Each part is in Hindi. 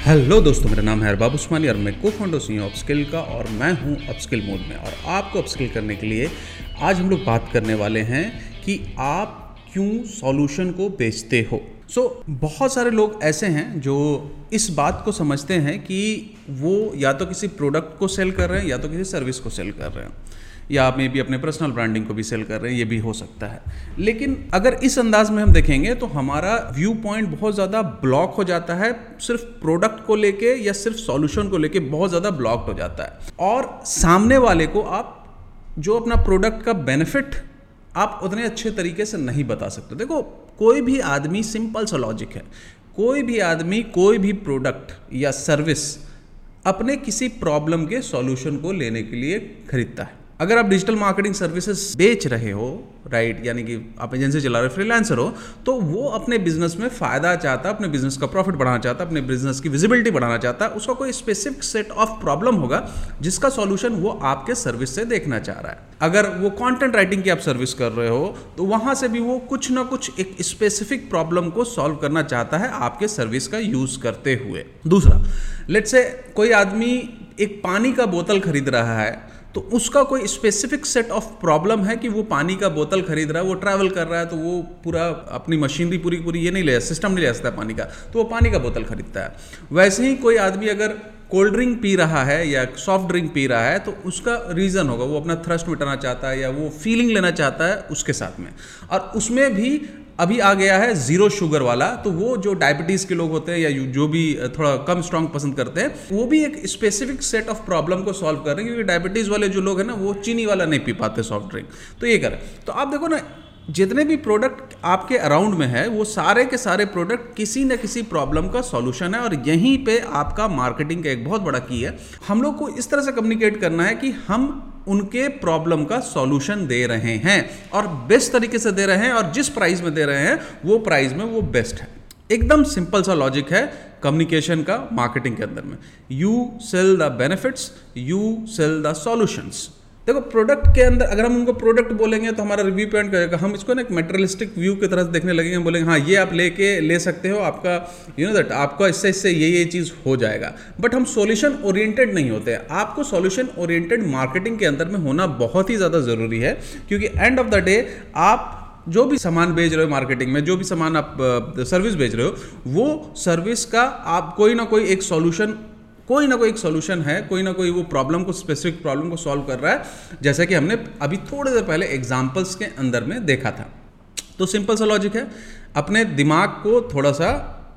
हेलो दोस्तों मेरा नाम है अरबाब उस्मानी और मैं को फाउंडर सी अपस्किल का और मैं हूँ अपस्किल मोड में। और आपको अपस्किल करने के लिए आज हम लोग बात करने वाले हैं कि आप क्यों सॉल्यूशन को बेचते हो। सो so, बहुत सारे लोग ऐसे हैं जो इस बात को समझते हैं कि वो या तो किसी प्रोडक्ट को सेल कर रहे हैं या तो किसी सर्विस को सेल कर रहे हैं। या आप मे भी अपने पर्सनल ब्रांडिंग को भी सेल कर रहे हैं, ये भी हो सकता है। लेकिन अगर इस अंदाज में हम देखेंगे तो हमारा व्यू पॉइंट बहुत ज़्यादा ब्लॉक हो जाता है, सिर्फ़ प्रोडक्ट को लेके या सिर्फ़ सॉल्यूशन को लेके बहुत ज़्यादा ब्लॉक्ड हो जाता है। और सामने वाले को आप, जो अपना प्रोडक्ट का बेनिफिट आप उतने अच्छे तरीके से नहीं बता सकते। देखो, कोई भी आदमी सिंपल सा लॉजिक है। कोई भी आदमी, कोई भी प्रोडक्ट या सर्विस अपने किसी प्रॉब्लम के सॉल्यूशन को लेने के लिए खरीदता है। अगर आप डिजिटल मार्केटिंग सर्विसेज़ बेच रहे हो राइट यानी कि आप एजेंसी चला रहे हो फ्रीलांसर हो तो वो अपने बिज़नेस में फ़ायदा चाहता, अपने बिज़नेस का प्रॉफिट बढ़ाना चाहता, अपने बिज़नेस की विजिबिलिटी बढ़ाना चाहता है उसका कोई स्पेसिफिक सेट ऑफ़ प्रॉब्लम होगा, जिसका सॉल्यूशन वो आपके सर्विस से देखना चाह रहा है। अगर वो कंटेंट राइटिंग की आप सर्विस कर रहे हो तो वहाँ से भी वो कुछ ना कुछ एक स्पेसिफिक प्रॉब्लम को सॉल्व करना चाहता है आपके सर्विस का यूज़ करते हुए। दूसरा लेट से कोई आदमी एक पानी का बोतल खरीद रहा है तो उसका कोई स्पेसिफिक सेट ऑफ़ प्रॉब्लम है कि वो पानी का बोतल खरीद रहा है, वो ट्रैवल कर रहा है तो वो पूरा अपनी मशीनरी पूरी पूरी ये नहीं ले सिस्टम नहीं ले सकता पानी का तो वो पानी का बोतल खरीदता है। वैसे ही कोई आदमी अगर कोल्ड ड्रिंक पी रहा है या सॉफ्ट ड्रिंक पी रहा है तो उसका रीज़न होगा, वो अपना थ्रस्ट मिटाना चाहता है या वो फीलिंग लेना चाहता है उसके साथ में। और उसमें भी अभी आ गया है ज़ीरो शुगर वाला तो वो जो डायबिटीज़ के लोग होते हैं या जो भी थोड़ा कम स्ट्रांग पसंद करते हैं, वो भी एक स्पेसिफिक सेट ऑफ़ प्रॉब्लम को सॉल्व कर रहे हैं, क्योंकि डायबिटीज़ वाले जो लोग हैं ना, वो चीनी वाला नहीं पी पाते सॉफ्ट ड्रिंक तो ये करें तो आप देखो ना जितने भी प्रोडक्ट आपके अराउंड में है, वो सारे के सारे प्रोडक्ट किसी न किसी प्रॉब्लम का सॉल्यूशन है और यहीं पे आपका मार्केटिंग का एक बहुत बड़ा की है। हम लोग को इस तरह से कम्युनिकेट करना है कि हम उनके प्रॉब्लम का सॉल्यूशन दे रहे हैं और बेस्ट तरीके से दे रहे हैं और जिस प्राइस में दे रहे हैं, वो प्राइस में वो बेस्ट है। एकदम सिंपल सा लॉजिक है कम्युनिकेशन का मार्केटिंग के अंदर में। You sell the benefits you sell the solutions देखो प्रोडक्ट के अंदर अगर हम उनको प्रोडक्ट बोलेंगे तो हमारा रिव्यू पॉइंट करेगा हम इसको ना एक मेटेरियलिस्टिक व्यू की तरह से देखने लगेंगे। बोलेंगे हाँ ये आप लेके ले सकते हो, आपका यू नो दैट आपका इससे इससे ये ये चीज़ हो जाएगा। बट हम सॉल्यूशन ओरिएंटेड नहीं होते। आपको सॉल्यूशन ओरिएंटेड मार्केटिंग के अंदर में होना बहुत ही ज़्यादा ज़रूरी है, क्योंकि एंड ऑफ़ द डे आप जो भी सामान बेच रहे हो मार्केटिंग में, जो भी सामान आप सर्विस बेच रहे हो, वो सर्विस का आप कोई ना कोई एक सॉल्यूशन कोई ना कोई एक सोल्यूशन है, कोई ना कोई वो प्रॉब्लम को स्पेसिफिक प्रॉब्लम को सॉल्व कर रहा है। जैसा कि हमने अभी थोड़ी देर पहले एग्जाम्पल्स के अंदर में देखा था। तो सिंपल सा लॉजिक है। अपने दिमाग को थोड़ा सा,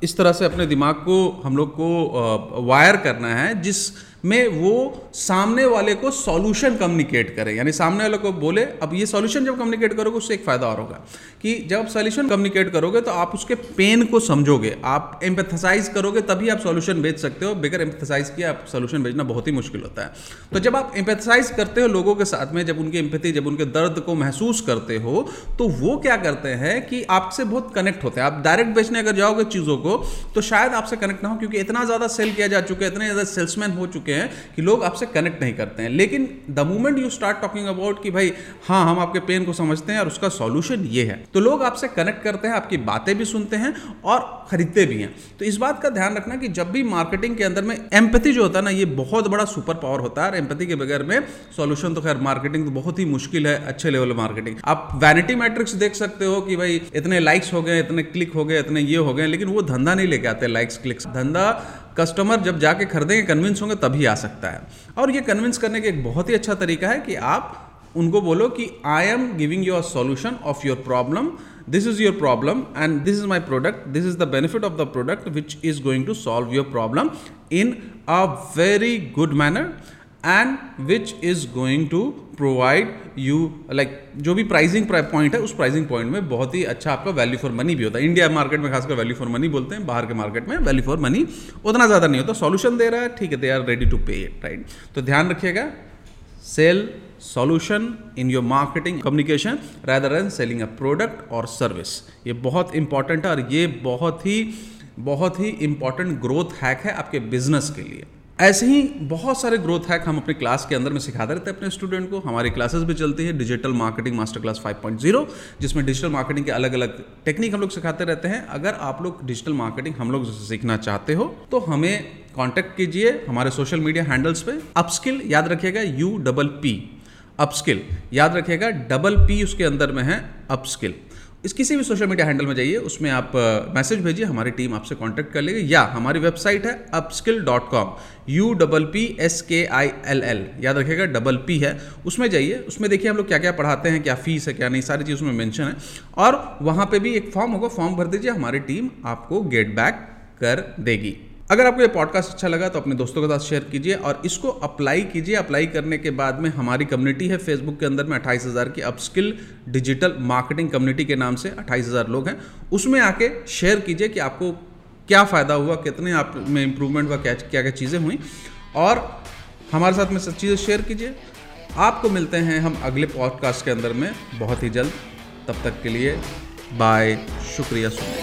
इस तरह से अपने दिमाग को हम लोग को वायर करना है, जिस में वो सामने वाले को सॉल्यूशन कम्युनिकेट करे। यानी सामने वाले को बोले, अब ये सॉल्यूशन जब कम्युनिकेट करोगे, उससे एक फ़ायदा और होगा। कि जब आप सॉल्यूशन कम्युनिकेट करोगे तो आप उसके पेन को समझोगे। आप एम्पथसाइज करोगे, तभी आप सॉल्यूशन भेज सकते हो। बगैर एम्पथसाइज किया, आप सॉल्यूशन बेचना बहुत ही मुश्किल होता है। तो जब आप एम्पथसाइज करते हो लोगों के साथ में, जब उनकी एम्पथी जब उनके दर्द को महसूस करते हो तो वो क्या करते हैं कि आपसे बहुत कनेक्ट होते हैं। आप डायरेक्ट बेचने अगर जाओगे चीज़ों को तो शायद आपसे कनेक्ट ना हो, क्योंकि इतना ज़्यादा सेल किया जा चुका है, इतने ज़्यादा सेल्समैन हो चुके हैं कि लोग आपसे कनेक्ट नहीं करते हैं। लेकिन the moment you start talking about कि भाई हाँ हम आपके पेन को समझते हैं और उसका सॉल्यूशन ये है। तो लोग आपसे कनेक्ट करते हैं, आपकी बातें भी सुनते हैं और खरीदते भी हैं। तो इस बात का ध्यान रखना कि जब भी मार्केटिंग के अंदर में एम्पति जो होता है ना, ये बहुत बड़ा सुपर पावर होता है। और एम्पति के बगैर में सॉल्यूशन तो खैर मार्केटिंग तो बहुत ही मुश्किल है, अच्छे लेवल मार्केटिंग आप वैनिटी मैट्रिक्स देख सकते हो कि भाई, इतने लाइक्स हो गए, इतने क्लिक हो गए, इतने ये हो गए, लेकिन वो धंधा नहीं लेके आते लाइक्स क्लिक्स धंधा कस्टमर जब जाके खरीदेंगे कन्विंस होंगे, तभी आ सकता है। और ये कन्विंस करने का एक बहुत ही अच्छा तरीका है कि आप उनको बोलो कि I am giving you your solution of your problem this is your problem and this is my product this is the benefit of the product which is going to solve your problem in a very good manner and which is going to provide you like जो भी प्राइसिंग पॉइंट है, उस प्राइसिंग पॉइंट में बहुत ही अच्छा आपका वैल्यू फॉर मनी भी होता है। इंडिया मार्केट में खासकर वैल्यू फॉर मनी बोलते हैं, बाहर के मार्केट में वैल्यू फॉर मनी उतना ज़्यादा नहीं होता। सॉल्यूशन दे रहा है, ठीक है they are ready to pay it right तो ध्यान रखिएगा sell solution in your marketing communication rather an selling a product और सर्विस ये बहुत इंपॉर्टेंट है और ये बहुत ही बहुत ही इंपॉर्टेंट ग्रोथ हैक है आपके बिज़नेस के लिए। ऐसे ही बहुत सारे ग्रोथ हैक हम अपने क्लास के अंदर में सिखाते रहते हैं अपने स्टूडेंट को। हमारी क्लासेस भी चलती है डिजिटल मार्केटिंग मास्टर क्लास 5.0 जिसमें डिजिटल मार्केटिंग के अलग अलग टेक्निक हम लोग सिखाते रहते हैं। अगर आप लोग डिजिटल मार्केटिंग हम लोग सीखना चाहते हो तो हमें कॉन्टेक्ट कीजिए हमारे सोशल मीडिया हैंडल्स पे। अपस्किल याद रखिएगा यू डबल पी अपस्किल याद रखिएगा डबल पी उसके अंदर में है अपस्किल इस किसी भी सोशल मीडिया हैंडल में जाइए, उसमें आप मैसेज भेजिए, हमारी टीम आपसे कांटेक्ट कर लेगी, या हमारी वेबसाइट है Upskill dot com U double P S K I L L याद रखिएगा डबल पी है। उसमें जाइए, उसमें देखिए हम लोग क्या क्या पढ़ाते हैं, क्या फ़ीस है, क्या नहीं, सारी चीज़ उसमें मैंशन है। और वहाँ पर भी एक फॉर्म होगा फॉर्म भर दीजिए, हमारी टीम आपको गेट बैक कर देगी। अगर आपको ये पॉडकास्ट अच्छा लगा तो अपने दोस्तों के साथ शेयर कीजिए और इसको अप्लाई कीजिए। अप्लाई करने के बाद में हमारी कम्युनिटी है फेसबुक के अंदर में अट्ठाईस हज़ार की अपस्किल डिजिटल मार्केटिंग कम्युनिटी के नाम से अट्ठाईस हज़ार लोग हैं। उसमें आके शेयर कीजिए कि आपको क्या फ़ायदा हुआ, कितने आप में इम्प्रूवमेंट हुआ, क्या क्या क्या चीज़ें हुई। और हमारे साथ में सब चीज़ें शेयर कीजिए। आपको मिलते हैं हम अगले पॉडकास्ट के अंदर में। बहुत ही जल्द। तब तक के लिए बाय शुक्रिया सुन।